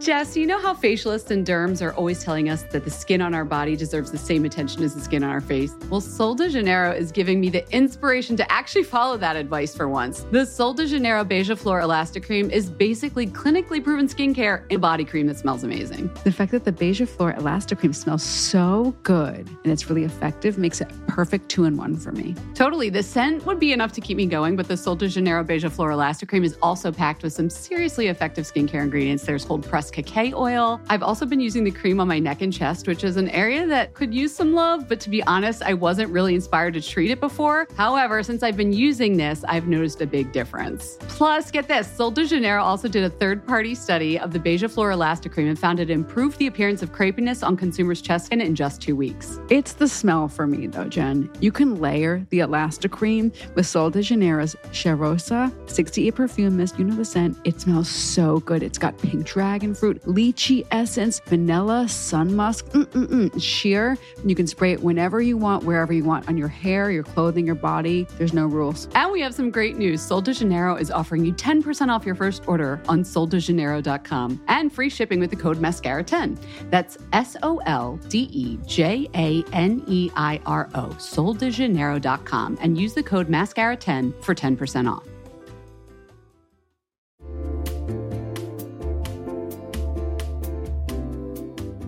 Jess, you know how facialists and derms are always telling us that the skin on our body deserves the same attention as the skin on our face? Well, Sol de Janeiro is giving me the inspiration to actually follow that advice for once. The Sol de Janeiro Beija Flor Elastic Cream is basically clinically proven skincare and body cream that smells amazing. The fact that the Beija Flor Elastic Cream smells so good and it's really effective makes it perfect two in one for me. Totally. The scent would be enough to keep me going, but the Sol de Janeiro Beija Flor Elastic Cream is also packed with some seriously effective skincare ingredients. There's cold pressed cacao oil. I've also been using the cream on my neck and chest, which is an area that could use some love, but to be honest, I wasn't really inspired to treat it before. However, since I've been using this, I've noticed a big difference. Plus, get this Sol de Janeiro also did a third party study of the Beija Flor Elastic Cream and found it improved the appearance of crepiness on consumers' chest skin in just two weeks. It's the smell for me, though, Jen. You can layer the Elastic Cream with Sol de Janeiro's Cheirosa 68 perfume mist. You know the scent. It smells so good. It's got pink dragon fruit, lychee essence, vanilla, sun musk, mm-mm-mm, sheer. You can spray it whenever you want, wherever you want, on your hair, your clothing, your body. There's no rules. And we have some great news. Sol de Janeiro is offering you 10% off your first order on soldejaneiro.com and free shipping with the code MASCARA10. That's S O L D E J A N E I R O, soldejaneiro.com, and use the code MASCARA10 for 10% off.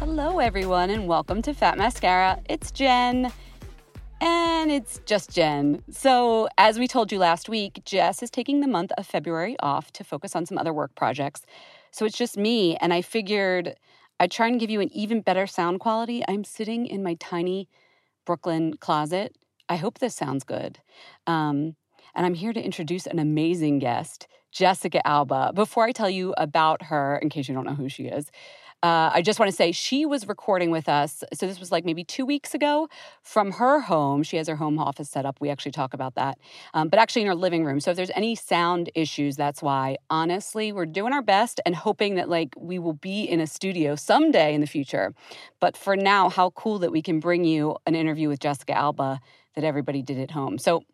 Hello, everyone, and welcome to Fat Mascara. It's Jen. And it's just Jen. So, as we told you last week, Jess is taking the month of February off to focus on some other work projects. So, it's just me, and I figured I'd try and give you an even better sound quality. I'm sitting in my tiny Brooklyn closet. I hope this sounds good. Um, and I'm here to introduce an amazing guest, Jessica Alba. Before I tell you about her, in case you don't know who she is, uh, I just want to say she was recording with us. So this was like maybe two weeks ago from her home. She has her home office set up. We actually talk about that, um, but actually in her living room. So if there's any sound issues, that's why. Honestly, we're doing our best and hoping that like we will be in a studio someday in the future. But for now, how cool that we can bring you an interview with Jessica Alba that everybody did at home. So,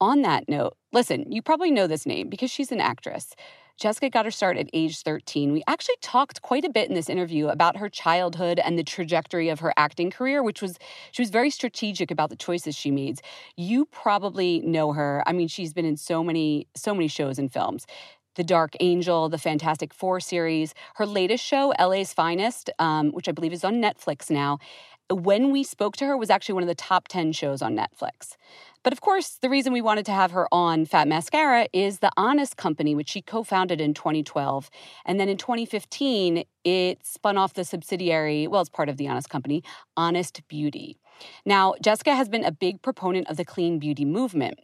on that note, listen, you probably know this name because she's an actress. Jessica got her start at age 13. We actually talked quite a bit in this interview about her childhood and the trajectory of her acting career, which was she was very strategic about the choices she made. You probably know her. I mean, she's been in so many so many shows and films. The Dark Angel, the Fantastic Four series, her latest show, LA's Finest, um, which I believe is on Netflix now. When we spoke to her, was actually one of the top 10 shows on Netflix. But of course, the reason we wanted to have her on Fat Mascara is the Honest Company, which she co founded in 2012. And then in 2015, it spun off the subsidiary, well, it's part of the Honest Company, Honest Beauty. Now, Jessica has been a big proponent of the clean beauty movement.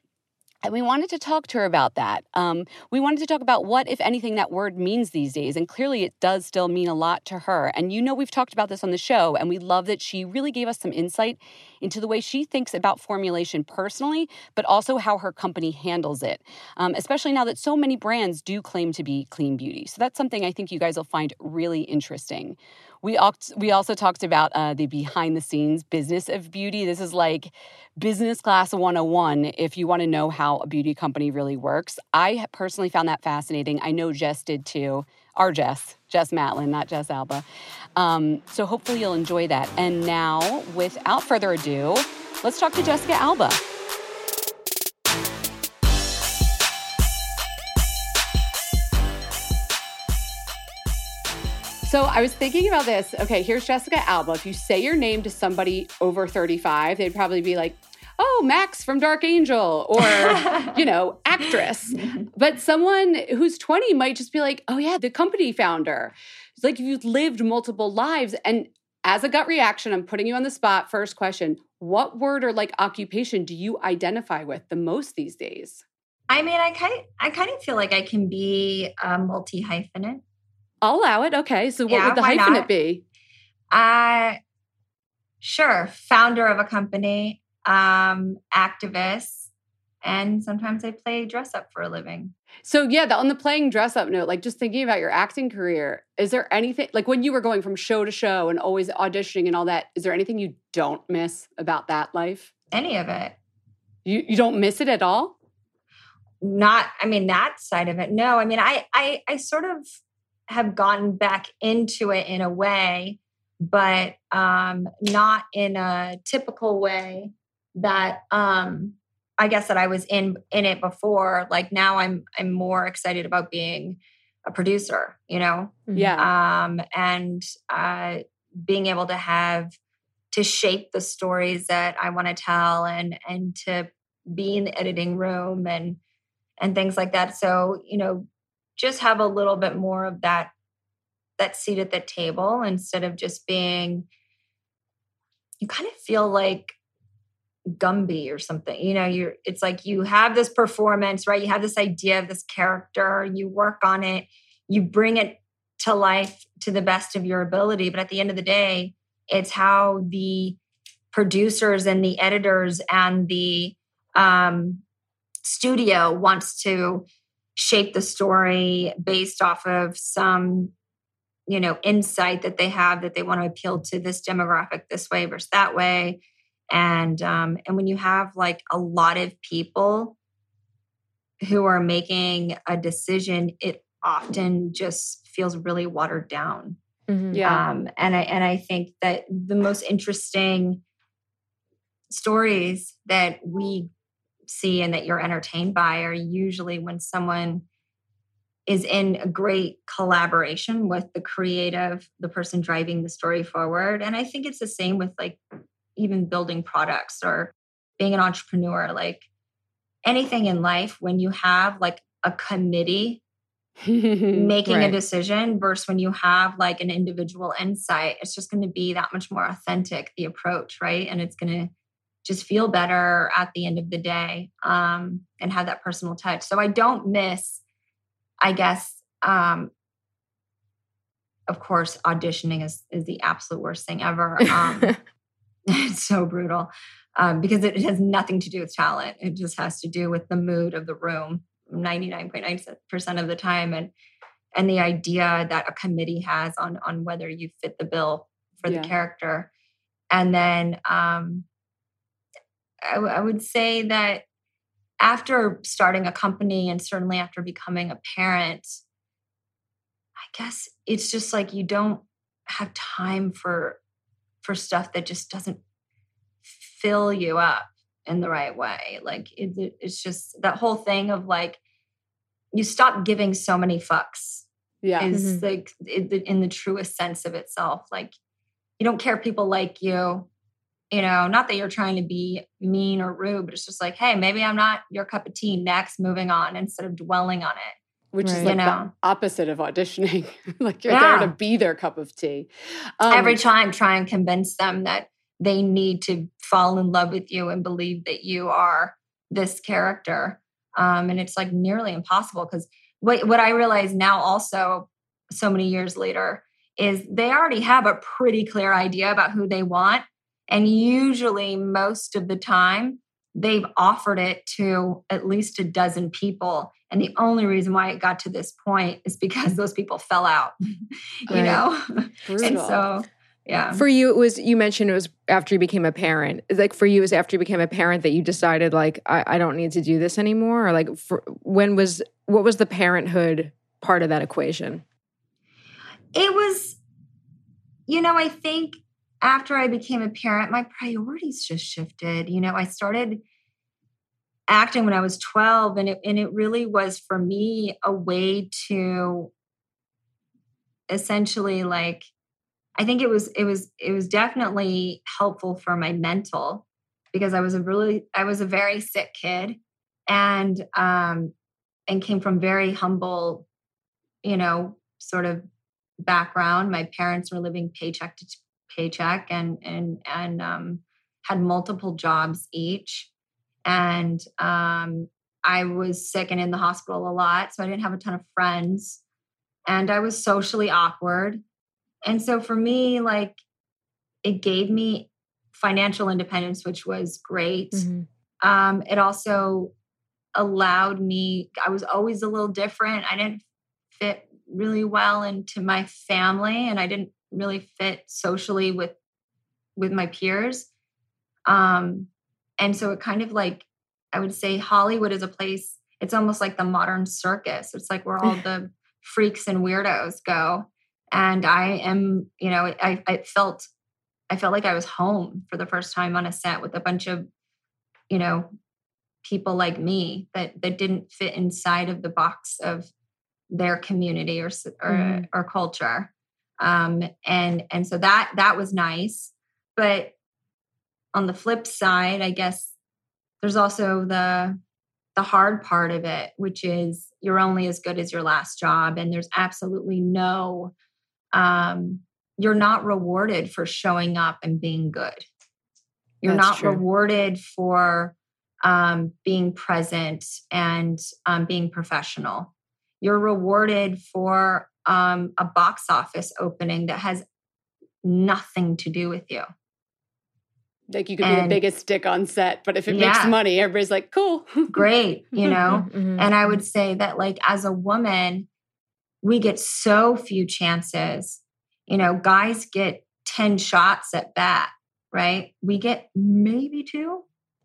And we wanted to talk to her about that. Um, we wanted to talk about what, if anything, that word means these days. And clearly, it does still mean a lot to her. And you know, we've talked about this on the show, and we love that she really gave us some insight into the way she thinks about formulation personally, but also how her company handles it, um, especially now that so many brands do claim to be clean beauty. So that's something I think you guys will find really interesting. We, we also talked about uh, the behind the scenes business of beauty. This is like business class 101 if you want to know how a beauty company really works. I personally found that fascinating. I know Jess did too. Our Jess, Jess Matlin, not Jess Alba. Um, so hopefully you'll enjoy that. And now, without further ado, let's talk to Jessica Alba. So I was thinking about this. Okay, here's Jessica Alba. If you say your name to somebody over 35, they'd probably be like, oh, Max from Dark Angel or, you know, actress. But someone who's 20 might just be like, oh, yeah, the company founder. It's like you've lived multiple lives. And as a gut reaction, I'm putting you on the spot. First question What word or like occupation do you identify with the most these days? I mean, I kind of, I kind of feel like I can be a multi hyphenate. I'll allow it. Okay. So what yeah, would the hyphenate not? be? Uh sure. Founder of a company, um, activist, and sometimes I play dress up for a living. So yeah, the, on the playing dress up note, like just thinking about your acting career, is there anything like when you were going from show to show and always auditioning and all that, is there anything you don't miss about that life? Any of it. You you don't miss it at all? Not I mean that side of it. No, I mean I I I sort of have gotten back into it in a way, but um, not in a typical way that um, I guess that I was in in it before. Like now, I'm I'm more excited about being a producer. You know, mm-hmm. yeah, um, and uh, being able to have to shape the stories that I want to tell, and and to be in the editing room and and things like that. So you know, just have a little bit more of that that seat at the table instead of just being you kind of feel like Gumby or something. You know, you're it's like you have this performance, right? You have this idea of this character, you work on it, you bring it to life to the best of your ability, but at the end of the day, it's how the producers and the editors and the um, studio wants to shape the story based off of some you know insight that they have that they want to appeal to this demographic this way versus that way and um and when you have like a lot of people who are making a decision it often just feels really watered down mm-hmm. yeah um and i and i think that the most interesting stories that we see and that you're entertained by are usually when someone is in a great collaboration with the creative, the person driving the story forward. And I think it's the same with like even building products or being an entrepreneur. Like anything in life, when you have like a committee making right. a decision versus when you have like an individual insight, it's just going to be that much more authentic, the approach, right? And it's going to just feel better at the end of the day um, and have that personal touch. So I don't miss I guess, um, of course, auditioning is is the absolute worst thing ever. Um, it's so brutal um, because it has nothing to do with talent. It just has to do with the mood of the room, ninety nine point nine percent of the time, and and the idea that a committee has on on whether you fit the bill for yeah. the character. And then um, I, w- I would say that after starting a company and certainly after becoming a parent, I guess it's just like you don't have time for for stuff that just doesn't fill you up in the right way. Like it, it's just that whole thing of like you stop giving so many fucks. Yeah, is mm-hmm. like in the truest sense of itself. Like you don't care people like you you know, not that you're trying to be mean or rude, but it's just like, hey, maybe I'm not your cup of tea. Next, moving on instead of dwelling on it. Which right. is like you know? the opposite of auditioning. like you're yeah. there to be their cup of tea. Um, Every time, try and convince them that they need to fall in love with you and believe that you are this character. Um, and it's like nearly impossible because what, what I realize now also so many years later is they already have a pretty clear idea about who they want. And usually, most of the time, they've offered it to at least a dozen people. And the only reason why it got to this point is because those people fell out, you right. know? and so, yeah. For you, it was, you mentioned it was after you became a parent. Like for you, it was after you became a parent that you decided, like, I, I don't need to do this anymore? Or like, for, when was, what was the parenthood part of that equation? It was, you know, I think after I became a parent, my priorities just shifted. You know, I started acting when I was 12 and it and it really was for me a way to essentially like I think it was it was it was definitely helpful for my mental because I was a really I was a very sick kid and um and came from very humble you know sort of background my parents were living paycheck to paycheck and and and um, had multiple jobs each. And um, i was sick and in the hospital a lot so i didn't have a ton of friends. And i was socially awkward. And so for me like it gave me financial independence which was great. Mm-hmm. um, it also allowed me i was always a little different. I didn't fit really well into my family and I didn't really fit socially with with my peers. Um and so it kind of like I would say Hollywood is a place it's almost like the modern circus. It's like where all the freaks and weirdos go. And I am, you know, I, I felt I felt like I was home for the first time on a set with a bunch of, you know, people like me that that didn't fit inside of the box of their community or or, mm. or culture um, and and so that that was nice. But on the flip side i guess there's also the the hard part of it which is you're only as good as your last job and there's absolutely no um, you're not rewarded for showing up and being good. You're That's not true. rewarded for um, being present and um, being professional. You're rewarded for um, a box office opening that has nothing to do with you. Like you could and, be the biggest dick on set, but if it yeah, makes money, everybody's like, cool. great, you know? mm-hmm. And I would say that, like, as a woman, we get so few chances. You know, guys get 10 shots at bat, right? We get maybe two,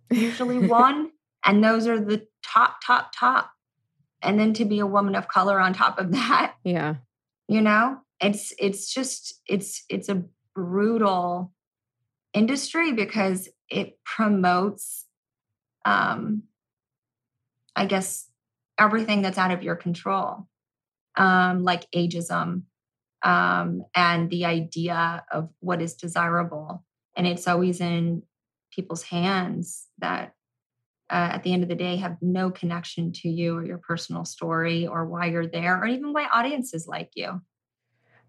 usually one. And those are the top, top, top and then to be a woman of color on top of that yeah you know? It's it's just it's it's a brutal industry because it promotes um i guess everything that's out of your control um like ageism um and the idea of what is desirable. And it's always in people's hands that uh, at the end of the day have no connection to you or your personal story or why you're there or even why audiences like you.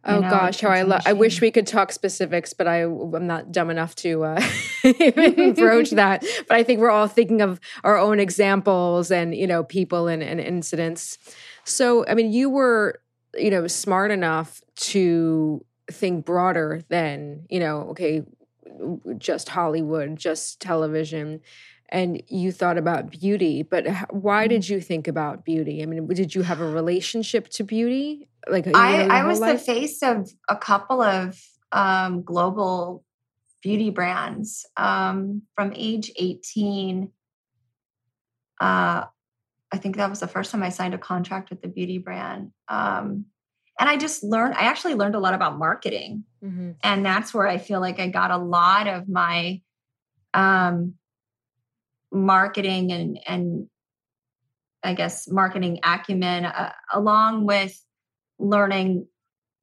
Oh you know, gosh, how I love! I wish we could talk specifics, but I I'm not dumb enough to uh, broach that. But I think we're all thinking of our own examples and you know people and, and incidents. So I mean, you were you know smart enough to think broader than you know okay, just Hollywood, just television and you thought about beauty but why did mm-hmm. you think about beauty i mean did you have a relationship to beauty like i, I was life? the face of a couple of um, global beauty brands um, from age 18 uh, i think that was the first time i signed a contract with the beauty brand um, and i just learned i actually learned a lot about marketing mm-hmm. and that's where i feel like i got a lot of my um, marketing and and I guess marketing acumen uh, along with learning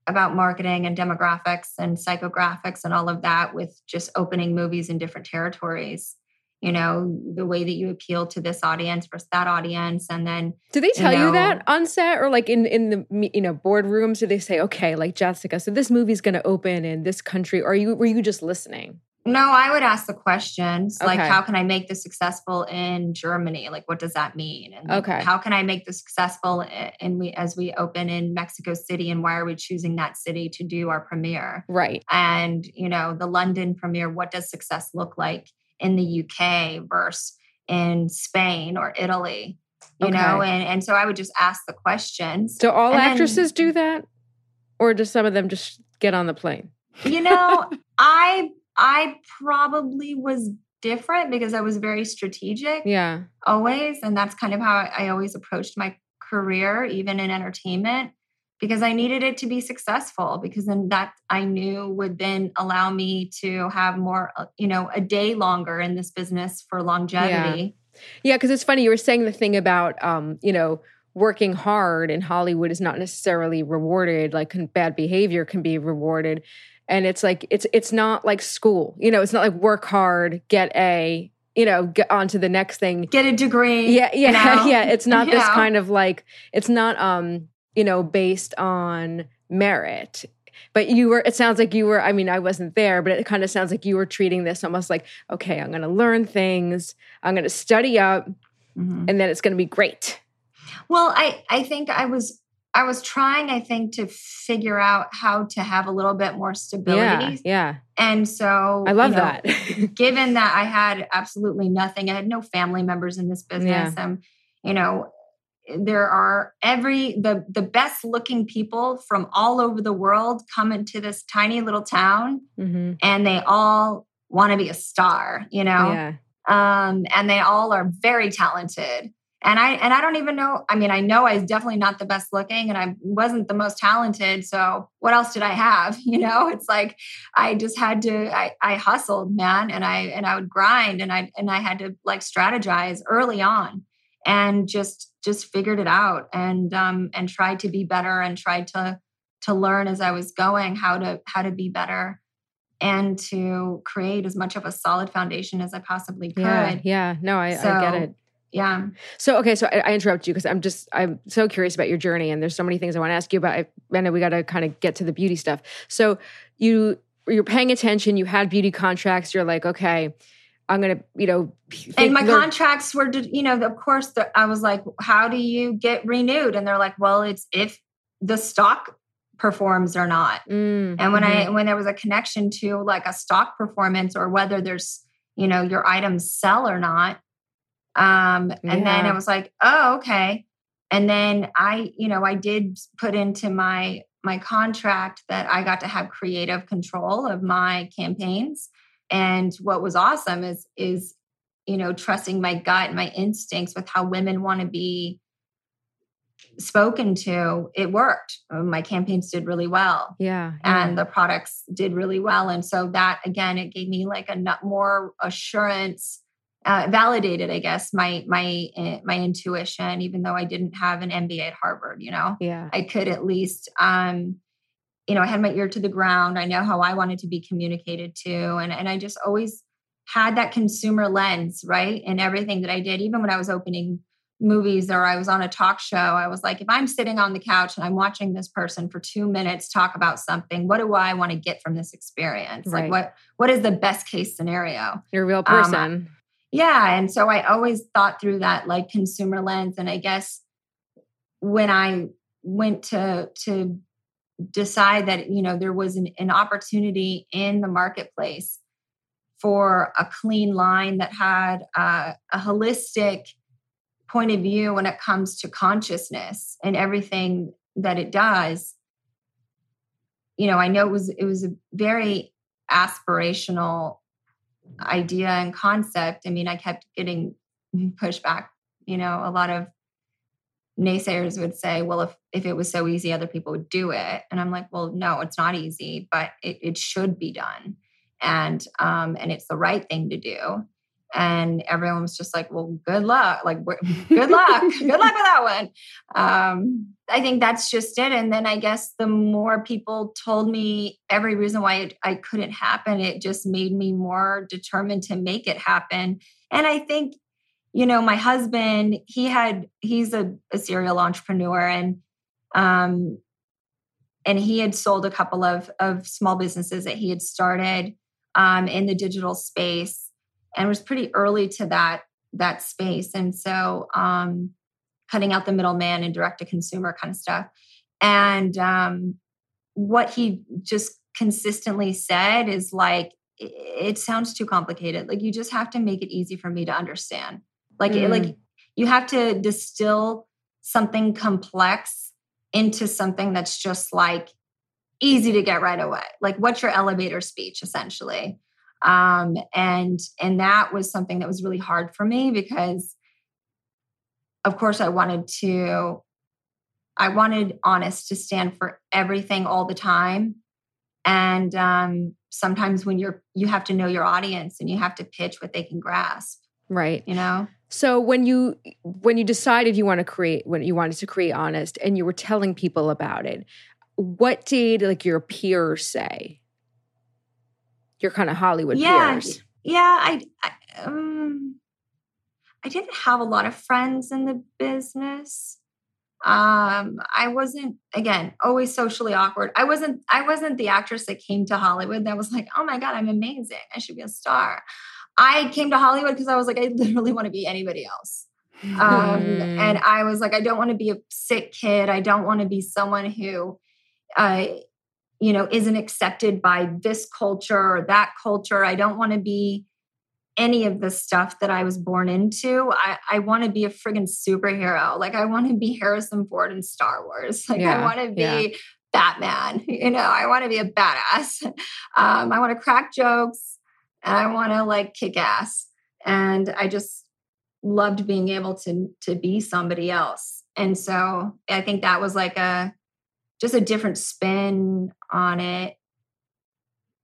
about marketing and demographics and psychographics and all of that with just opening movies in different territories you know the way that you appeal to this audience versus that audience. And then do they tell you, know, you that on set or like in in the you know boardrooms? Do they say okay like jessica so this movie's going to open in this country or you were you just listening No, I would ask the questions like, how can I make this successful in Germany? Like, what does that mean? And like, okay, how can I make this successful? And we, as we open in Mexico City, and why are we choosing that city to do our premiere? Right. And you know, the London premiere. What does success look like in the UK versus in Spain or Italy? You okay. know, and and so I would just ask the questions. Do all actresses then, do that, or do some of them just get on the plane? You know, I I probably was different because I was very strategic. Yeah. Always. And that's kind of how I always approached my career, even in entertainment, because I needed it to be successful, because then that I knew would then allow me to have more, uh, you know, a day longer in this business for longevity. Yeah. Because it's funny, you were saying the thing about, um, you know, working hard in Hollywood is not necessarily rewarded, like bad behavior can be rewarded and it's like it's it's not like school you know it's not like work hard get a you know get on to the next thing get a degree yeah yeah know? yeah it's not this kind of like it's not um you know based on merit but you were it sounds like you were i mean i wasn't there but it kind of sounds like you were treating this almost like okay i'm going to learn things i'm going to study up mm-hmm. and then it's going to be great well i i think i was I was trying, I think, to figure out how to have a little bit more stability. Yeah. yeah. And so I love you know, that. given that I had absolutely nothing, I had no family members in this business. Yeah. Um, you know, there are every the the best looking people from all over the world come into this tiny little town mm-hmm. and they all want to be a star, you know. Yeah. Um, and they all are very talented and i and i don't even know i mean i know i was definitely not the best looking and i wasn't the most talented. So what else did i have? You know it's like i just had to i, I hustled man and i and i would grind and i and i had to like strategize early on and just just figured it out and um and tried to be better and tried to to learn as i was going how to how to be better and to create as much of a solid foundation as i possibly could. yeah. Yeah no i, so, I get it yeah. So okay, so I, I interrupt you because I'm just I'm so curious about your journey, and there's so many things I want to ask you about. I, I know we got to kind of get to the beauty stuff. So you you're paying attention. You had beauty contracts. You're like, okay, I'm gonna, you know. And my contracts were, you know, of course, the, I was like, how do you get renewed? And they're like, well, it's if the stock performs or not. Mm, and when mm-hmm. I when there was a connection to like a stock performance or whether there's you know your items sell or not um, and yeah. then I was like, oh, okay. And then I, you know, I did put into my my contract that I got to have creative control of my campaigns. And what was awesome is is you know trusting my gut, my instincts with how women want to be spoken to. It worked. My campaigns did really well. Yeah, yeah. and the products did really well. And so that again, it gave me like a more assurance uh, validated, I guess, my my eh, my intuition. Even though I didn't have an MBA at Harvard, you know, yeah, I could at least, um, you know, I had my ear to the ground. I know how I wanted to be communicated to, and and I just always had that consumer lens, right, in everything that I did. Even when I was opening movies or I was on a talk show, I was like, if I'm sitting on the couch and I'm watching this person for two minutes talk about something, what do I want to get from this experience? Right. Like what what is the best case scenario? You're a real person. Um, yeah and so i always thought through that like consumer lens and i guess when i went to to decide that you know there was an, an opportunity in the marketplace for a clean line that had uh, a holistic point of view when it comes to consciousness and everything that it does you know i know it was it was a very aspirational idea and concept, I mean, I kept getting pushback. You know, a lot of naysayers would say, well, if, if it was so easy, other people would do it. And I'm like, well, no, it's not easy, but it, it should be done. And um, and it's the right thing to do and everyone was just like well good luck like good luck good luck with that one. Um, i think that's just it and then i guess the more people told me every reason why it, i couldn't happen it just made me more determined to make it happen and i think you know my husband he had he's a, a serial entrepreneur and um and he had sold a couple of of small businesses that he had started um, in the digital space and was pretty early to that that space. And so um, cutting out the middleman and direct to consumer kind of stuff. And um, what he just consistently said is like, it sounds too complicated. Like you just have to make it easy for me to understand. Like, mm. it, like you have to distill something complex into something that's just like easy to get right away. Like what's your elevator speech essentially? Um, and and that was something that was really hard for me because of course I wanted to I wanted honest to stand for everything all the time. And um, sometimes when you're you have to know your audience and you have to pitch what they can grasp. Right. You know? So when you when you decided you want to create when you wanted to create honest and you were telling people about it, what did like your peers say? Your kind of Hollywood yeah, peers. Yeah, I, I um I didn't have a lot of friends in the business. Um I wasn't again always socially awkward. I wasn't I wasn't the actress that came to Hollywood that was like, "Oh my god, I'm amazing. I should be a star." I came to Hollywood because I was like, I literally want to be anybody else. Um, mm. And I was like, I don't want to be a sick kid. I don't want to be someone who, uh, you know, isn't accepted by this culture or that culture. I don't want to be any of the stuff that I was born into. I, I want to be a friggin' superhero. Like I want to be Harrison Ford in Star Wars. Like yeah, I want to be yeah. Batman. You know, I want to be a badass. Um, I want to crack jokes and I want to like kick ass. And I just loved being able to to be somebody else. And so I think that was like a just a different spin on it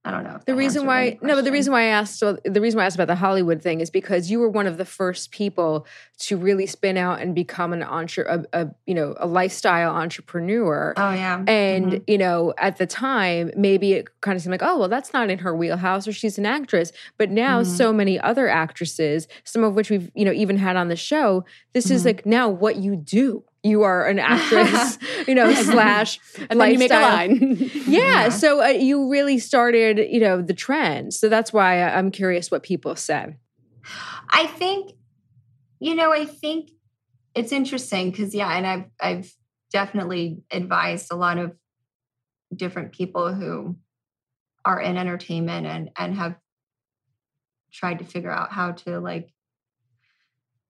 I don't know. The reason why no, but the reason why I asked so the reason why I asked about the Hollywood thing is because you were one of the first people to really spin out and become an entre a, a you know a lifestyle entrepreneur. Oh yeah, and mm-hmm. you know at the time maybe it kind of seemed like oh well that's not in her wheelhouse or she's an actress, but now mm-hmm. so many other actresses, some of which we've you know even had on the show, this mm-hmm. is like now what you do you are an actress, you know, slash and then you make a line. yeah, yeah, So uh, you really started, you know, the trend. So that's why I'm curious what people said. I think, you know, I think it's interesting because yeah, and I've I've definitely advised a lot of different people who are in entertainment and and have tried to figure out how to like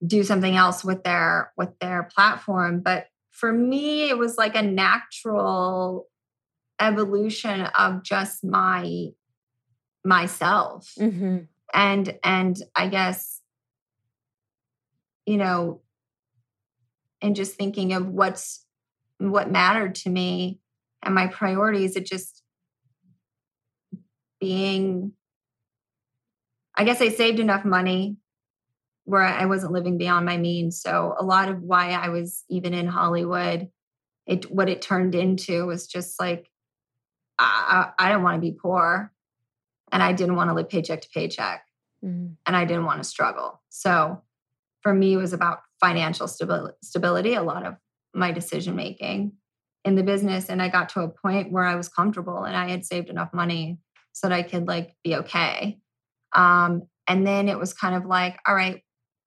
do something else with their with their platform but for me it was like a natural evolution of just my myself mm-hmm. and and i guess you know and just thinking of what's what mattered to me and my priorities it just being i guess i saved enough money where I wasn't living beyond my means. So a lot of why I was even in Hollywood, it what it turned into was just like I, I don't want to be poor, and I didn't want to live paycheck to paycheck, mm-hmm. and I didn't want to struggle. So for me, it was about financial stability. Stability. A lot of my decision making in the business, and I got to a point where I was comfortable, and I had saved enough money so that I could like be okay. Um, and then it was kind of like, all right,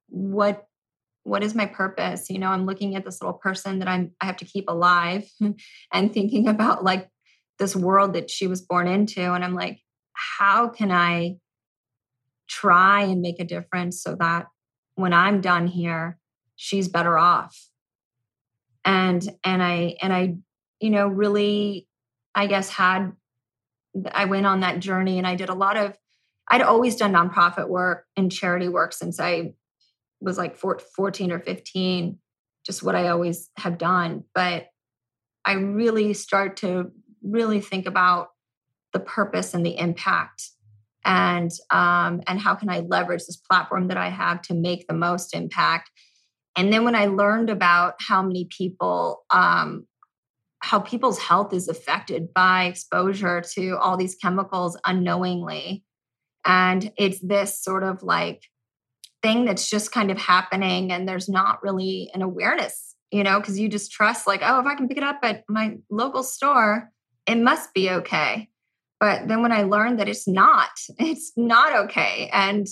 what what is my purpose? You know i'm looking at this little person that i'm i have to keep alive and thinking about like this world that she was born into and i'm like how can i try and make a difference so that when i'm done here she's better off? And and i and i you know really i guess had i went on that journey and i did a lot of i'd always done nonprofit work and charity work since i was like 14 or 15, just what I always have done. But I really start to really think about the purpose and the impact and um, and how can I leverage this platform that I have to make the most impact. And then when I learned about how many people, um, how people's health is affected by exposure to all these chemicals unknowingly, and it's this sort of like thing that's just kind of happening and there's not really an awareness, you know, because you just trust, like, oh, if I can pick it up at my local store, it must be okay. But then when I learned that it's not, it's not okay. And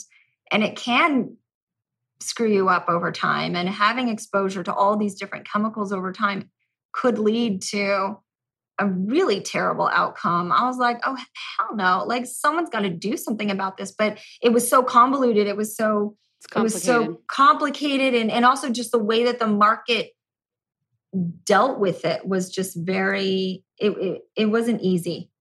and it can screw you up over time. And having exposure to all these different chemicals over time could lead to a really terrible outcome. I was like, oh hell no! Like someone's got to do something about this. But it was so convoluted. It was so it was so complicated, and and also just the way that the market dealt with it was just very. It it, it wasn't easy.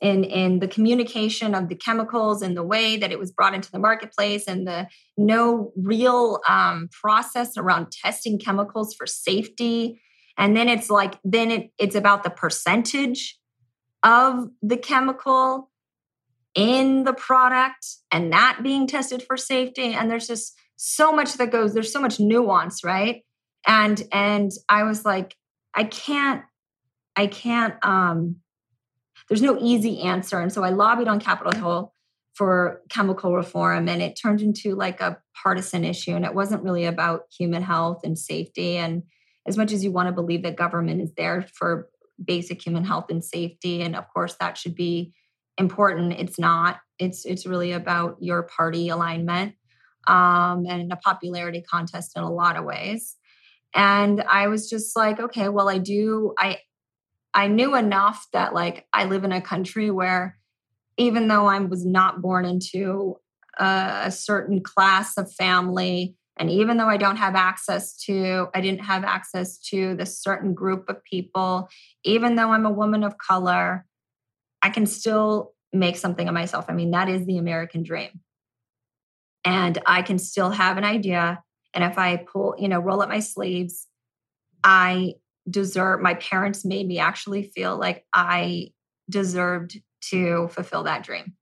In, in the communication of the chemicals and the way that it was brought into the marketplace and the no real um, process around testing chemicals for safety and then it's like then it, it's about the percentage of the chemical in the product and that being tested for safety. And there's just so much that goes there's so much nuance right? And and i was like i can't i can't um there's no easy answer. And so i lobbied on capitol hill for chemical reform and it turned into like a partisan issue and it wasn't really about human health and safety. And as much as you want to believe that government is there for basic human health and safety and of course that should be important. It's not. It's it's really about your party alignment um, and a popularity contest in a lot of ways. And i was just like okay well i do i i knew enough that like i live in a country where even though i was not born into a, a certain class of family and even though I don't have access to, I didn't have access to this certain group of people, even though I'm a woman of color, I can still make something of myself. I mean, that is the American dream. And I can still have an idea. And if I pull, you know, roll up my sleeves, I deserve, my parents made me actually feel like I deserved to fulfill that dream.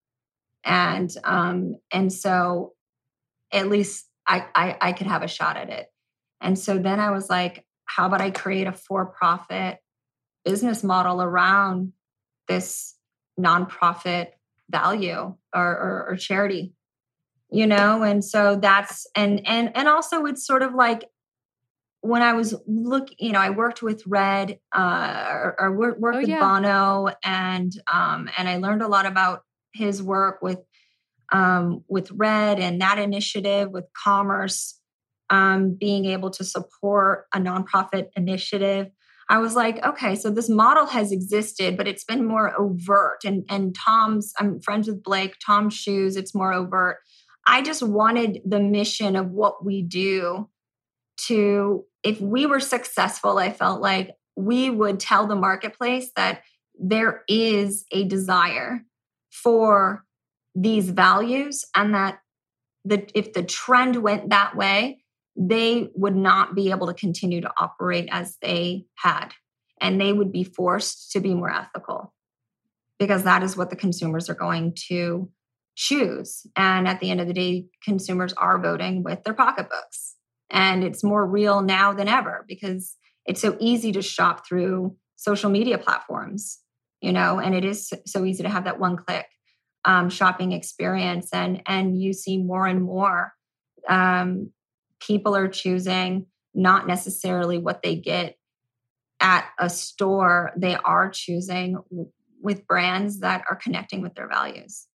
And um, and so at least I, I, I could have a shot at it. And so then I was like, how about I create a for profit business model around this nonprofit value or, or, or charity? You know, and so that's and and and also it's sort of like when I was look, you know, I worked with Red uh, or, or worked oh, with yeah. Bono, and um, and I learned a lot about his work with um, with Red and that initiative with commerce, um, being able to support a nonprofit initiative. I was like, okay, so this model has existed, but it's been more overt. And and Tom's, I'm friends with Blake, Tom's shoes, it's more overt. I just wanted the mission of what we do to, if we were successful, I felt like we would tell the marketplace that there is a desire for these values and that the, if the trend went that way, they would not be able to continue to operate as they had. And they would be forced to be more ethical because that is what the consumers are going to choose. And at the end of the day, consumers are voting with their pocketbooks. And it's more real now than ever because it's so easy to shop through social media platforms, you know, and it is so easy to have that one click um, shopping experience and and you see more and more um, people are choosing not necessarily what they get at a store they are choosing with brands that are connecting with their values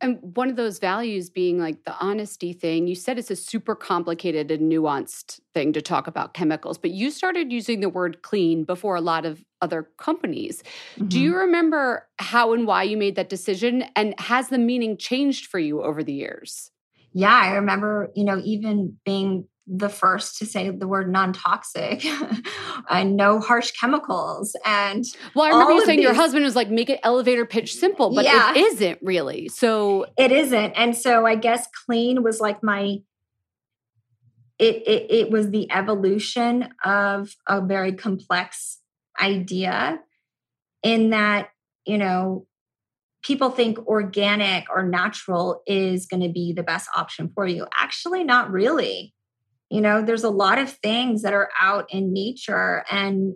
and one of those values being like the honesty thing, you said it's a super complicated and nuanced thing to talk about chemicals, but you started using the word clean before a lot of other companies. Mm-hmm. Do you remember how and why you made that decision? And has the meaning changed for you over the years? Yeah, I remember, you know, even being the first to say the word non-toxic and no harsh chemicals and well i remember you saying these, your husband was like make it elevator pitch simple but yeah, it isn't really so it isn't and so i guess clean was like my it, it it was the evolution of a very complex idea in that you know people think organic or natural is going to be the best option for you. Actually not really. You know, there's a lot of things that are out in nature and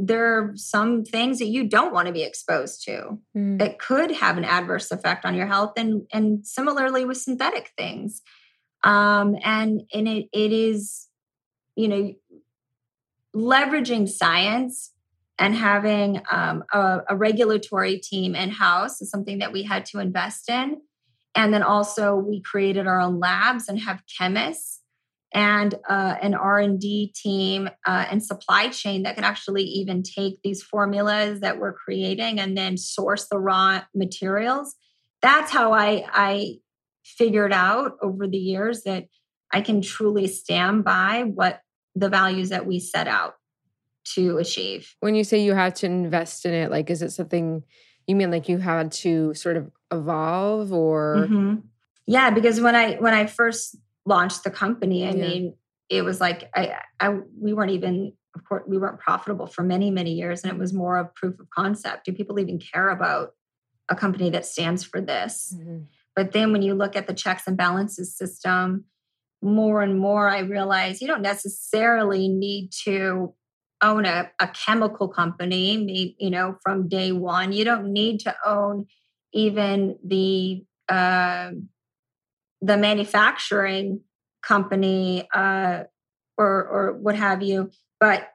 there are some things that you don't want to be exposed to mm. that could have an adverse effect on your health and and similarly with synthetic things. Um and and it it is you know leveraging science and having um, a, a regulatory team in house is something that we had to invest in. And then also we created our own labs and have chemists and uh, an r&d team uh, and supply chain that could actually even take these formulas that we're creating and then source the raw materials that's how i i figured out over the years that i can truly stand by what the values that we set out to achieve when you say you had to invest in it like is it something you mean like you had to sort of evolve or mm-hmm. yeah because when i when i first launched the company. I yeah. mean, it was like I, I we weren't even of course we weren't profitable for many many years and it was more of proof of concept do people even care about a company that stands for this mm-hmm. but then when you look at the checks and balances system more and more i realize you don't necessarily need to own a, a chemical company you know from day one. You don't need to own even the uh, the manufacturing company uh, or or what have you, but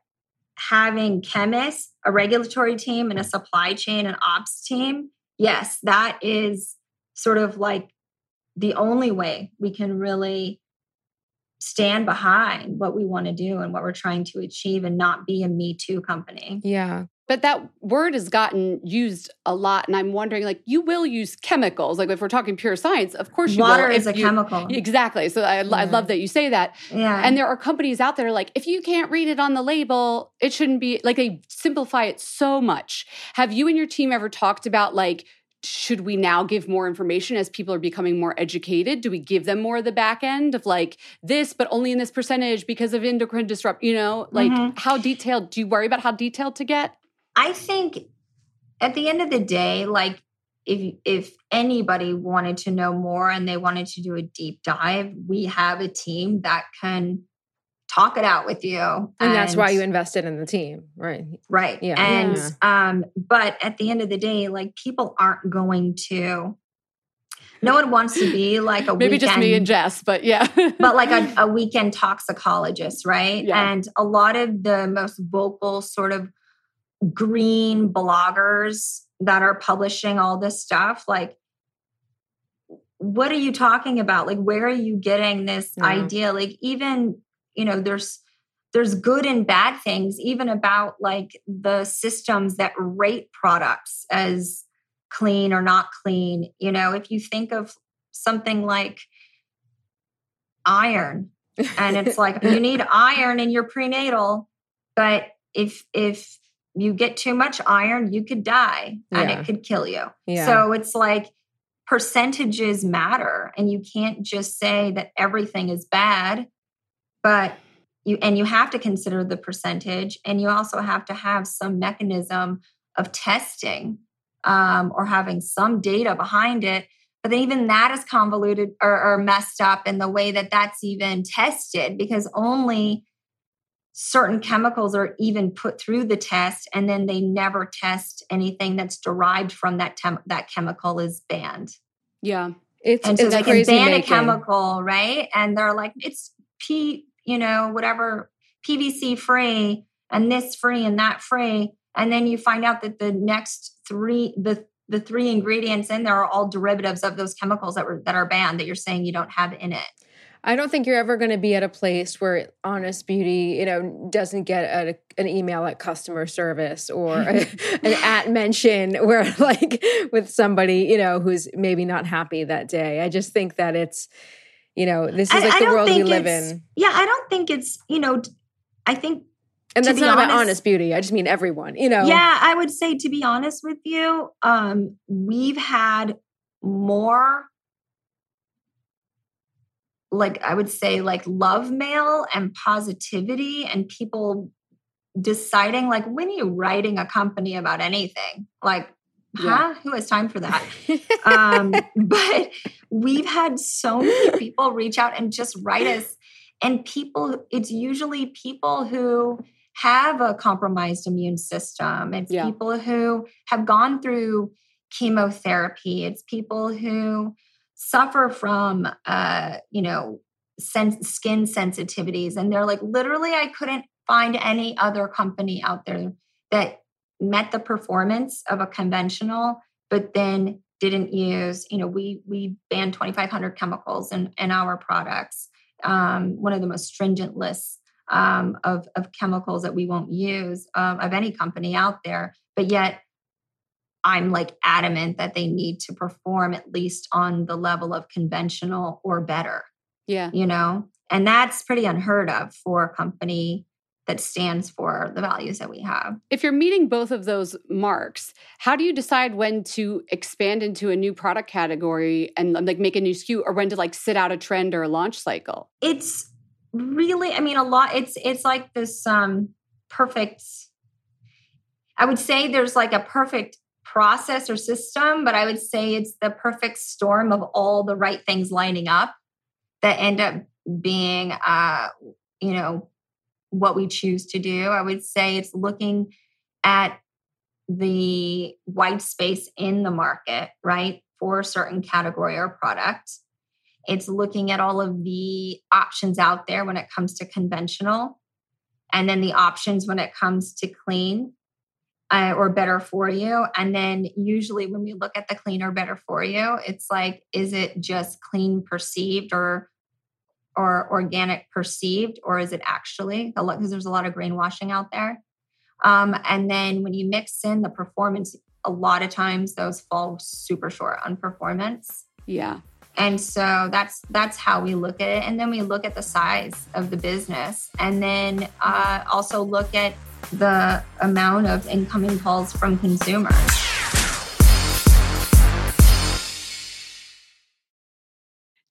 having chemists, a regulatory team, and a supply chain and ops team, yes, that is sort of like the only way we can really stand behind what we want to do and what we're trying to achieve and not be a me too company. Yeah. But that word has gotten used a lot, and I'm wondering, like, you will use chemicals. Like, if we're talking pure science, of course you Water will. is a you, chemical. Exactly. So I, yeah. I love that you say that. Yeah. And there are companies out there like, if you can't read it on the label, it shouldn't be like they simplify it so much. Have you and your team ever talked about like should we now give more information as people are becoming more educated? Do we give them more of the back end of like this, but only in this percentage because of endocrine disrupt? You know, like mm-hmm. how detailed? Do you worry about how detailed to get? I think at the end of the day, like if if anybody wanted to know more and they wanted to do a deep dive, we have a team that can talk it out with you. And, and, that's why you invested in the team, right? Right. Yeah. And yeah. um, but at the end of the day, like people aren't going to no one wants to be like a maybe weekend, just me and Jess, but yeah, but like a, a, weekend toxicologist, right? Yeah. And a lot of the most vocal sort of green bloggers that are publishing all this stuff, like what are you talking about? Like, where are you getting this yeah. idea? Like, even you know there's there's good and bad things even about like the systems that rate products as clean or not clean you know if you think of something like iron and it's like you need iron in your prenatal but if if you get too much iron you could die and yeah. it could kill you yeah. so it's like percentages matter and you can't just say that everything is bad but you and you have to consider the percentage and you also have to have some mechanism of testing um, or having some data behind it but then even that is convoluted or, or messed up in the way that that's even tested because only certain chemicals are even put through the test and then they never test anything that's derived from that tem- that chemical is banned. Yeah. It's, and so it's they can ban making. a chemical right? And they're like it's p you know, whatever PVC free and this free and that free. And then you find out that the next three, the the three ingredients in there are all derivatives of those chemicals that were that are banned that you're saying you don't have in it. I don't think you're ever going to be at a place where Honest Beauty, you know, doesn't get a, an email at customer service or a, an at mention where, like, with somebody, you know, who's maybe not happy that day. I just think that it's, you know this is like I, the I world we live in. Yeah i don't think it's you know i think and that's not honest, about honest beauty i just mean everyone you know? Yeah i would say to be honest with you um we've had more like i would say like love mail and positivity and people deciding like when are you writing a company about anything? Like yeah. huh? Who has time for that? um, but we've had so many people reach out and just write us. And people, it's usually people who have a compromised immune system. It's yeah. people who have gone through chemotherapy. It's people who suffer from, uh, you know, sen- skin sensitivities. And they're like, literally, I couldn't find any other company out there that met the performance of a conventional, but then didn't use, you know, we we banned 2,500 chemicals in, in our products. Um, one of the most stringent lists um, of, of chemicals that we won't use um, of any company out there. But yet, I'm like adamant that they need to perform at least on the level of conventional or better. Yeah. You know, and that's pretty unheard of for a company that stands for the values that we have. If you're meeting both of those marks, how do you decide when to expand into a new product category and like make a new SKU or when to like sit out a trend or a launch cycle? It's really I mean a lot it's it's like this um perfect I would say there's like a perfect process or system, but I would say it's the perfect storm of all the right things lining up that end up being uh you know what we choose to do. I would say it's looking at the white space in the market, right, for a certain category or product. It's looking at all of the options out there when it comes to conventional, and then the options when it comes to clean uh, or better for you. And then usually when we look at the clean or better for you, it's like, is it just clean perceived or or organic perceived, or is it actually? Because there's a lot of greenwashing out there. Um, and then when you mix in the performance, a lot of times those fall super short on performance. Yeah. And so that's that's how we look at it. And then we look at the size of the business, and then uh, also look at the amount of incoming calls from consumers.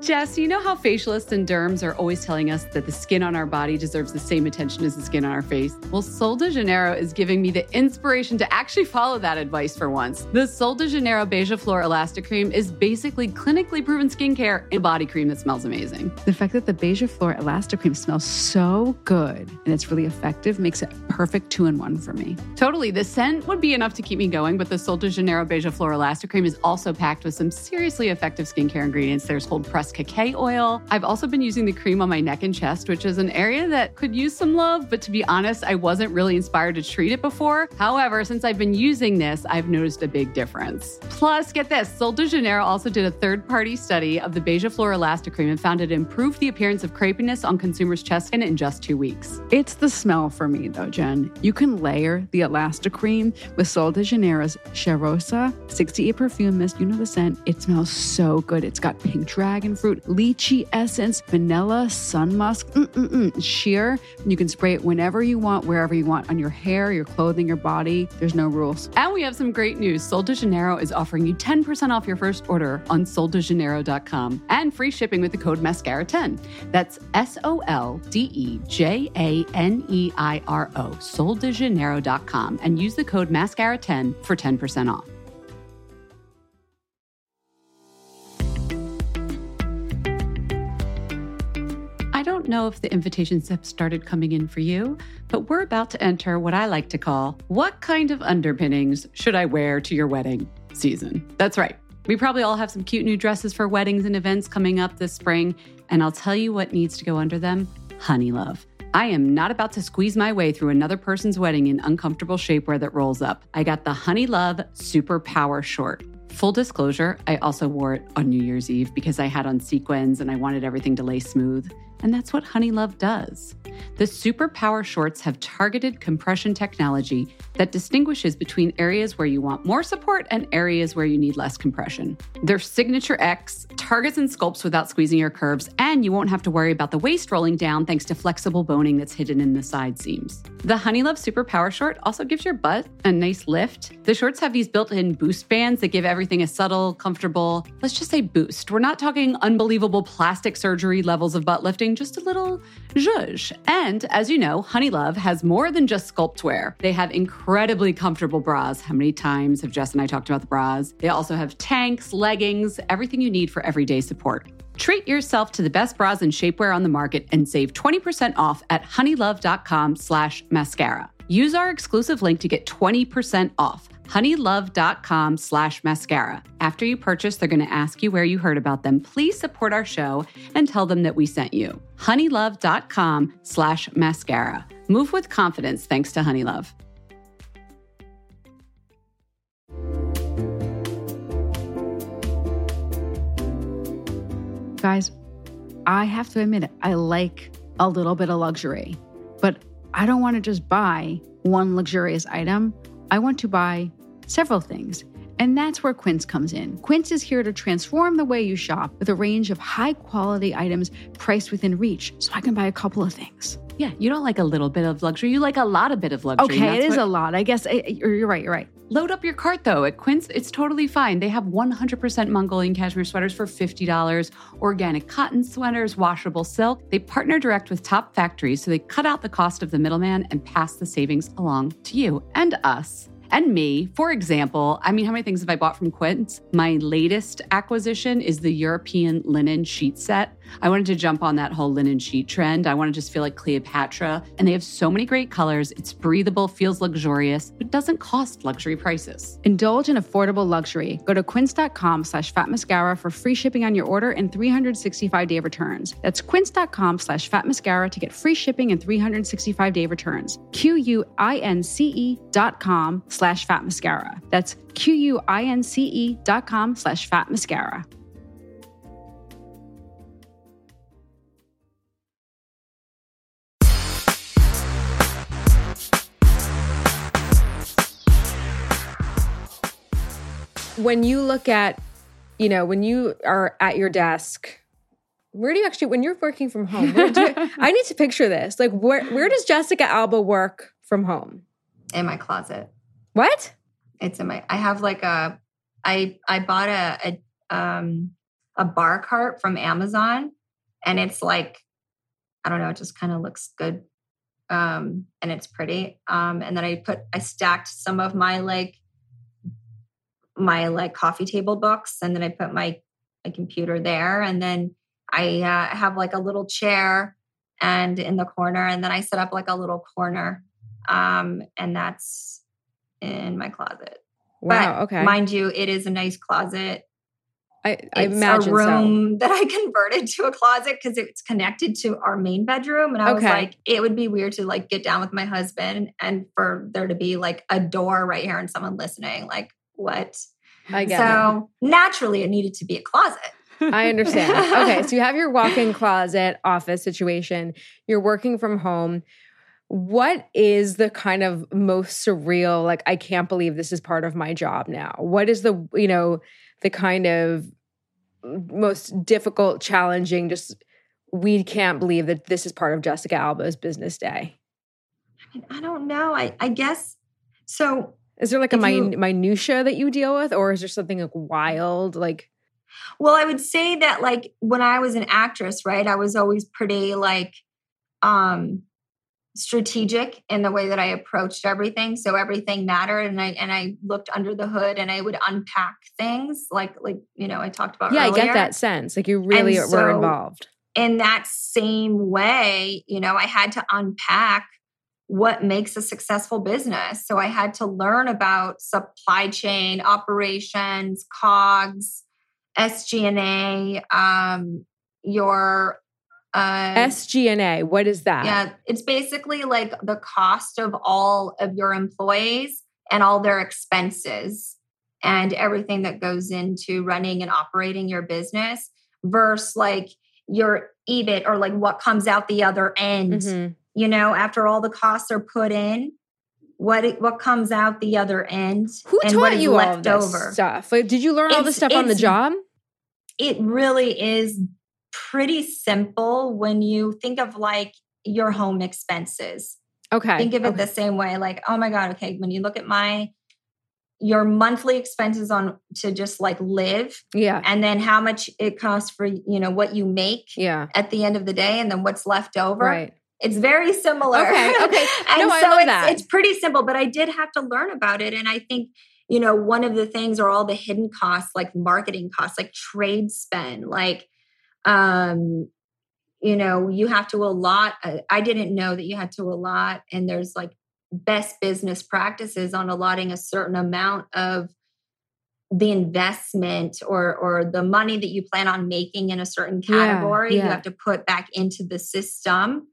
Jess, you know how facialists and derms are always telling us that the skin on our body deserves the same attention as the skin on our face? Well, Sol de Janeiro is giving me the inspiration to actually follow that advice for once. The Sol de Janeiro Beija Flor Elastic Cream is basically clinically proven skincare and body cream that smells amazing. The fact that the Beija Flor Elastic Cream smells so good and it's really effective makes it perfect two in one for me. Totally. The scent would be enough to keep me going, but the Sol de Janeiro Beija Flor Elastic Cream is also packed with some seriously effective skincare ingredients. There's hold press cacao oil. I've also been using the cream on my neck and chest, which is an area that could use some love, but to be honest, I wasn't really inspired to treat it before. However, since I've been using this, I've noticed a big difference. Plus, get this Sol de Janeiro also did a third party study of the Beija Flor Elastic Cream and found it improved the appearance of crepiness on consumers' chest skin in just two weeks. It's the smell for me, though, Jen. You can layer the Elastic Cream with Sol de Janeiro's Cheirosa 68 perfume mist. You know the scent. It smells so good. It's got pink dragon fruit, lychee essence, vanilla, sun musk, mm-mm-mm, sheer. You can spray it whenever you want, wherever you want, on your hair, your clothing, your body. There's no rules. And we have some great news. Sol de Janeiro is offering you 10% off your first order on soldejaneiro.com and free shipping with the code MASCARA10. That's S O L D E J A N E I R O, soldejaneiro.com, and use the code MASCARA10 for 10% off. Don't know if the invitations have started coming in for you, but we're about to enter what I like to call what kind of underpinnings should I wear to your wedding season? That's right. We probably all have some cute new dresses for weddings and events coming up this spring, and I'll tell you what needs to go under them honey love. I am not about to squeeze my way through another person's wedding in uncomfortable shapewear that rolls up. I got the Honey Love Super Power Short. Full disclosure, I also wore it on New Year's Eve because I had on sequins and I wanted everything to lay smooth. And that's what Honey Love does. The Superpower Shorts have targeted compression technology that distinguishes between areas where you want more support and areas where you need less compression. Their Signature X targets and sculpts without squeezing your curves, and you won't have to worry about the waist rolling down thanks to flexible boning that's hidden in the side seams. The Honey Love Super Power Short also gives your butt a nice lift. The shorts have these built in boost bands that give everything a subtle, comfortable, let's just say boost. We're not talking unbelievable plastic surgery levels of butt lifting, just a little zhuzh. And as you know, Honey Love has more than just sculpt wear. They have incredibly comfortable bras. How many times have Jess and I talked about the bras? They also have tanks, leggings, everything you need for everyday support. Treat yourself to the best bras and shapewear on the market and save 20% off at honeylove.com slash mascara. Use our exclusive link to get 20% off honeylove.com slash mascara. After you purchase, they're going to ask you where you heard about them. Please support our show and tell them that we sent you. honeylove.com slash mascara. Move with confidence thanks to Honeylove. Guys, I have to admit, I like a little bit of luxury, but I don't want to just buy one luxurious item. I want to buy several things. And that's where Quince comes in. Quince is here to transform the way you shop with a range of high quality items priced within reach so I can buy a couple of things. Yeah, you don't like a little bit of luxury. You like a lot of bit of luxury. Okay, it is what... a lot. I guess I, you're right. You're right. Load up your cart though. At Quince, it's totally fine. They have 100% Mongolian cashmere sweaters for $50, organic cotton sweaters, washable silk. They partner direct with top factories so they cut out the cost of the middleman and pass the savings along to you and us and me. For example, I mean, how many things have I bought from Quince? My latest acquisition is the European linen sheet set. I wanted to jump on that whole linen sheet trend. I want to just feel like Cleopatra. And they have so many great colors. It's breathable, feels luxurious, but doesn't cost luxury prices. Indulge in affordable luxury. Go to quince.com slash fat mascara for free shipping on your order and 365 day returns. That's quince.com slash fat mascara to get free shipping and 365 day returns. Q U I N C E dot com slash fat mascara. That's Q U I N C E dot com slash fat mascara. when you look at, you know, when you are at your desk, where do you actually when you're working from home? You, I need to picture this. Like where where does Jessica Alba work from home? In my closet. What? It's in my I have like a I I bought a a um a bar cart from Amazon and it's like I don't know, it just kind of looks good. Um and it's pretty. Um and then I put I stacked some of my like my like coffee table books and then I put my my computer there and then I uh, have like a little chair and in the corner and then I set up like a little corner um and that's in my closet. Wow, but okay. Mind you, it is a nice closet. I, I it's imagine a room so. that I converted to a closet because it's connected to our main bedroom. And I okay. was like, it would be weird to like get down with my husband and for there to be like a door right here and someone listening. Like, what? I get so it. naturally, it needed to be a closet. I understand. okay, so you have your walk-in closet office situation. You're working from home. What is the kind of most surreal? Like, I can't believe this is part of my job now. What is the you know the kind of most difficult, challenging? Just we can't believe that this is part of Jessica Alba's business day. I, mean, I don't know. I I guess so is there like a min- minutia that you deal with, or is there something like wild? Like, well, I would say that like when I was an actress, right, I was always pretty like um strategic in the way that I approached everything. So everything mattered, and I and I looked under the hood and I would unpack things like like you know I talked about. Yeah, earlier. I get that sense. Like you really and were so involved. In that same way, you know, I had to unpack what makes a successful business. So I had to learn about supply chain operations, COGS, SG&A, um, your uh, SG&A. What is that? Yeah, it's basically like the cost of all of your employees and all their expenses and everything that goes into running and operating your business versus like your EBIT or like what comes out the other end. Mm-hmm you know after all the costs are put in what what comes out the other end who taught you all this over. stuff like, did you learn it's, all this stuff on the job it really is pretty simple when you think of like your home expenses okay think of it the same way like oh my god okay when you look at my your monthly expenses on to just like live yeah and then how much it costs for you know what you make yeah at the end of the day and then what's left over right it's very similar. Okay. Okay. and no, so I love it's, that. it's pretty simple, but I did have to learn about it. And I think, you know, one of the things are all the hidden costs, like marketing costs, like trade spend, like, um, you know, you have to allot. Uh, I didn't know that you had to allot, and there's like best business practices on allotting a certain amount of the investment or or the money that you plan on making in a certain category yeah, yeah. you have to put back into the system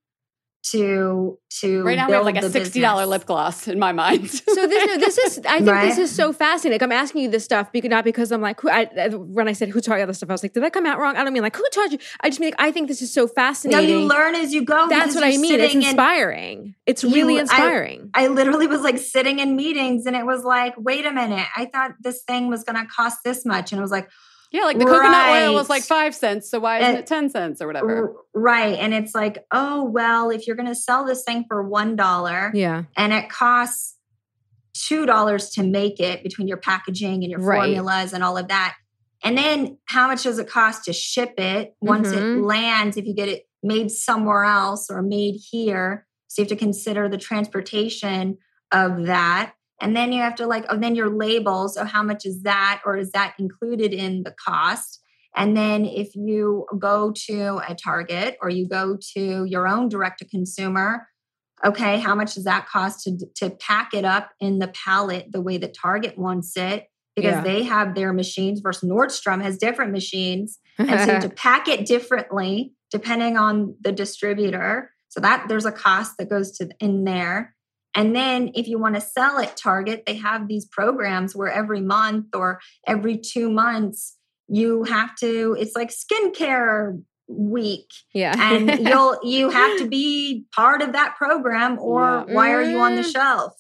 to to right now we have like a sixty dollar lip gloss in my mind. so this no, this is I think right? this is so fascinating. Like I'm asking you this stuff because not because I'm like who, I, when I said who taught you all this stuff, I was like, did that come out wrong? I don't mean like who taught you. I just mean like I think this is so fascinating. No, you learn as you go. That's what I mean. It's inspiring. it's really you, inspiring. I, I literally was like sitting in meetings and it was like, wait a minute, I thought this thing was going to cost this much, and it was like yeah, like the right. coconut oil was like five cents. So why isn't it, it 10 cents or whatever? Right. And it's like, oh, well, if you're going to sell this thing for $1 yeah. and it costs $2 to make it between your packaging and your right. formulas and all of that. And then how much does it cost to ship it once mm-hmm. it lands if you get it made somewhere else or made here? So you have to consider the transportation of that. And then you have to like, oh, then your label. So how much is that? Or is that included in the cost? And then if you go to a Target or you go to your own direct to consumer, okay, how much does that cost to, to pack it up in the pallet the way that Target wants it? Because yeah. they have their machines versus Nordstrom has different machines. And so to pack it differently depending on the distributor. So that there's a cost that goes to in there. And then if you want to sell at Target, they have these programs where every month or every two months, you have to, it's like skincare week. Yeah. and you'll you have to be part of that program or yeah. why are you on the mm. shelf?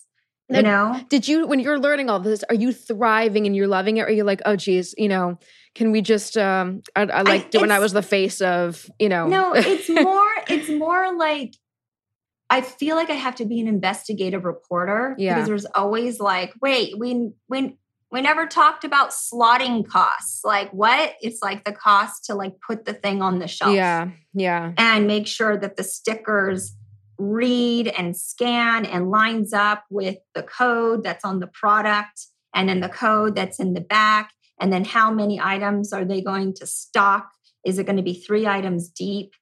You know? Did you when you're learning all this, are you thriving and you're loving it? Or are you like, oh geez, you know, can we just um I, I liked I, when I was the face of, you know. No, it's more, it's more like I feel like I have to be an investigative reporter yeah. because there's always like, wait, we we we never talked about slotting costs. Like what? It's like the cost to like put the thing on the shelf. Yeah. Yeah. And make sure that the stickers read and scan and lines up with the code that's on the product and then the code that's in the back. And then how many items are they going to stock? Is it going to be three items deep?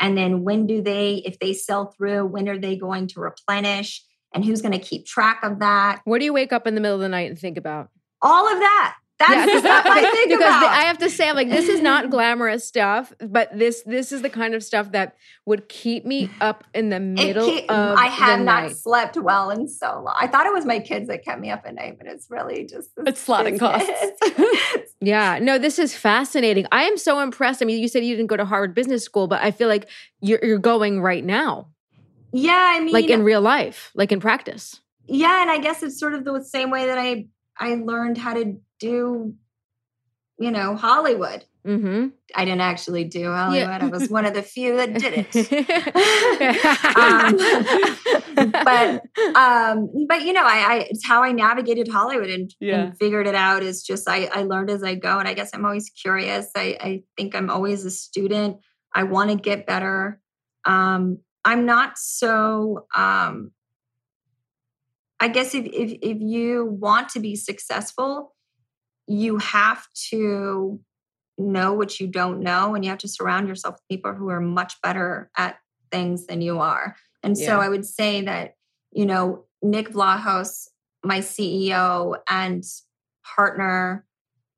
And then when do they, if they sell through, when are they going to replenish? And who's going to keep track of that? What do you wake up in the middle of the night and think about? All of that. That's yeah, the stuff I think because about. I have to say, I'm like, this is not glamorous stuff, but this this is the kind of stuff that would keep me up in the middle keep, of. I have not night. slept well in so long. I thought it was my kids that kept me up at night, but it's really just it's slotting costs. yeah, no, this is fascinating. I am so impressed. I mean, you said you didn't go to Harvard Business School, but I feel like you're, you're going right now. Yeah, I mean, like in real life, like in practice. Yeah, and I guess it's sort of the same way that I I learned how to do, you know, Hollywood. Mm-hmm. I didn't actually do Hollywood. Yeah. I was one of the few that did it. um, but um, but you know, I, I, it's how I navigated Hollywood and, yeah. and, figured it out. Is just I, I learned as I go, and I guess I'm always curious. I, I think I'm always a student. I want to get better. Um, I'm not so um, I guess if, if if you want to be successful, you have to know what you don't know and you have to surround yourself with people who are much better at things than you are. And yeah. so I would say that, you know, Nick Vlahos, my CEO and partner,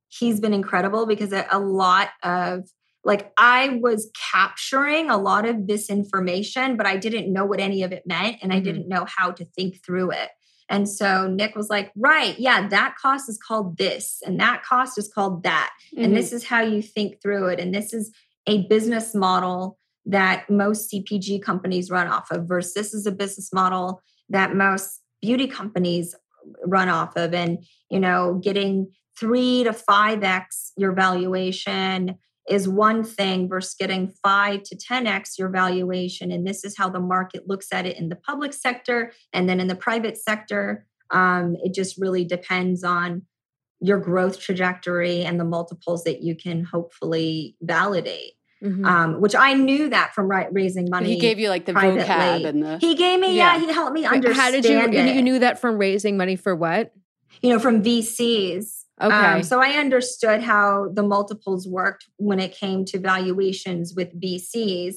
he's been incredible because a lot of like I was capturing a lot of this information, but I didn't know what any of it meant and I mm-hmm. didn't know how to think through it. And so Nick was like, right, yeah, that cost is called this, and that cost is called that. Mm-hmm. And this is how you think through it. And this is a business model that most CPG companies run off of, versus this is a business model that most beauty companies run off of. And, you know, getting three to 5x your valuation is one thing versus getting 5 to 10x your valuation and this is how the market looks at it in the public sector and then in the private sector um, it just really depends on your growth trajectory and the multiples that you can hopefully validate mm-hmm. um, which i knew that from right, raising money he gave you like the privately. vocab and the he gave me yeah, yeah he helped me understand how did you it. you knew that from raising money for what you know from vcs Okay. Um, so I understood how the multiples worked when it came to valuations with VCs.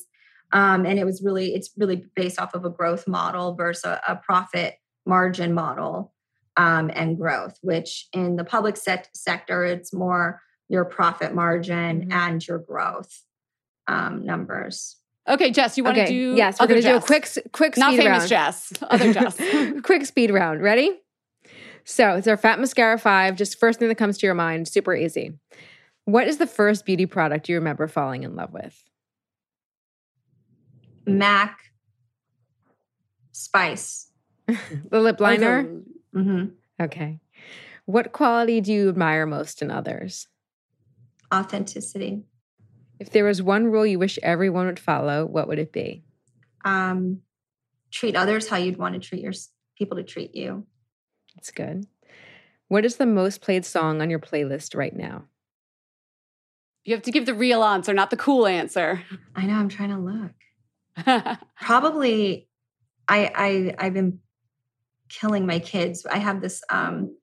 Um, and it was really, it's really based off of a growth model versus a, a profit margin model um, and growth, which in the public set- sector, it's more your profit margin mm-hmm. and your growth um, numbers. Okay, Jess, you want to Okay, do? yes, we're going to do a Jess. quick, quick not speed famous round. Jess, other Jess. quick speed round. Ready? So it's our Fat Mascara 5. Just first thing that comes to your mind, super easy. What is the first beauty product you remember falling in love with? Mac Spice. The lip liner? hmm Okay. What quality do you admire most in others? Authenticity. If there was one rule you wish everyone would follow, what would it be? Um, treat others how you'd want to treat your people to treat you. That's good. What is the most played song on your playlist right now? You have to give the real answer, not the cool answer. I know. I'm trying to look. Probably, I I I've been killing my kids. I have this um,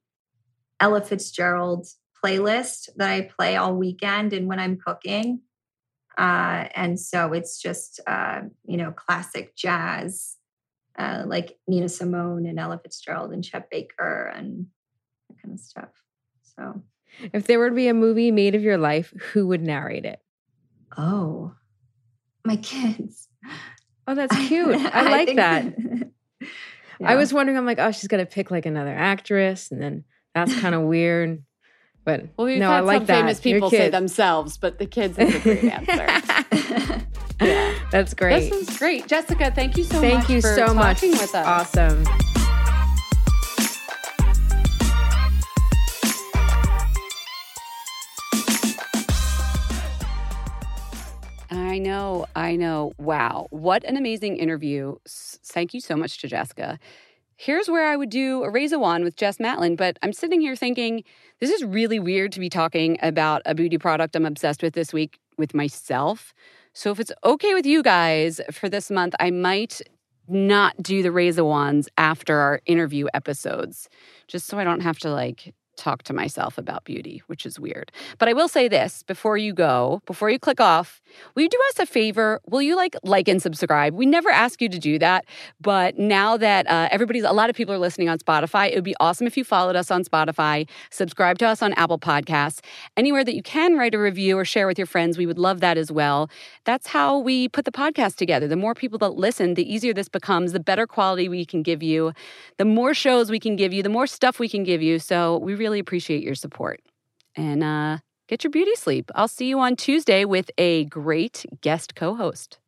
Ella Fitzgerald playlist that I play all weekend and when I'm cooking. Uh, and so it's just uh, you know classic jazz, uh, like Nina Simone and Ella Fitzgerald and Chet Baker and that kind of stuff. So If there were to be a movie made of your life, who would narrate it? oh, my kids. Oh, that's cute. I, like think- that. I was wondering, I'm like, oh, she's going to pick like another actress, and then that's kind of weird. But well, we've no, had I like some that. famous people say themselves, but the kids is a great answer. yeah. That's great. This was great. Jessica, thank you so Thank much you for so much. talking with us. Awesome. I know, I know. Wow. What an amazing interview. Thank you so much to Jessica. Here's where I would do a raise a wand with Jess Matlin, but I'm sitting here thinking this is really weird to be talking about a beauty product I'm obsessed with this week with myself. So if it's okay with you guys for this month, I might not do the raise a wands after our interview episodes, just so I don't have to like talk to myself about beauty, which is weird. But I will say this before you go, before you click off, will you do us a favor? Will you like like and subscribe? We never ask you to do that, but now that uh, everybody's a lot of people are listening on Spotify, it would be awesome if you followed us on Spotify, subscribe to us on Apple Podcasts, anywhere that you can write a review or share with your friends. We would love that as well. That's how we put the podcast together. The more people that listen, the easier this becomes, the better quality we can give you, the more shows we can give you, the more stuff we can give you. So we really appreciate your support. And uh, get your beauty sleep. I'll see you on Tuesday with a great guest co host.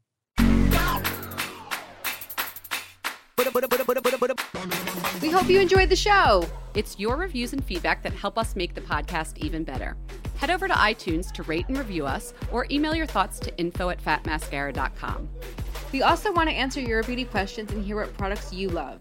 We hope you enjoyed the show. It's your reviews and feedback that help us make the podcast even better. Head over to iTunes to rate and review us or email your thoughts to info at fatmascara.com. We also want to answer your beauty questions and hear what products you love.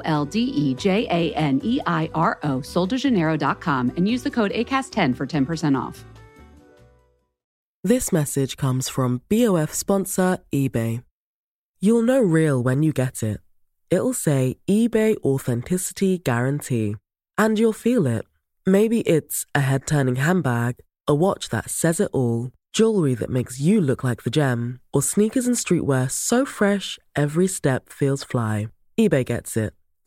L D E J A N E I R O, soldejaneiro.com, and use the code ACAST10 for 10% off. This message comes from BOF sponsor eBay. You'll know real when you get it. It'll say eBay Authenticity Guarantee. And you'll feel it. Maybe it's a head turning handbag, a watch that says it all, jewelry that makes you look like the gem, or sneakers and streetwear so fresh every step feels fly. eBay gets it.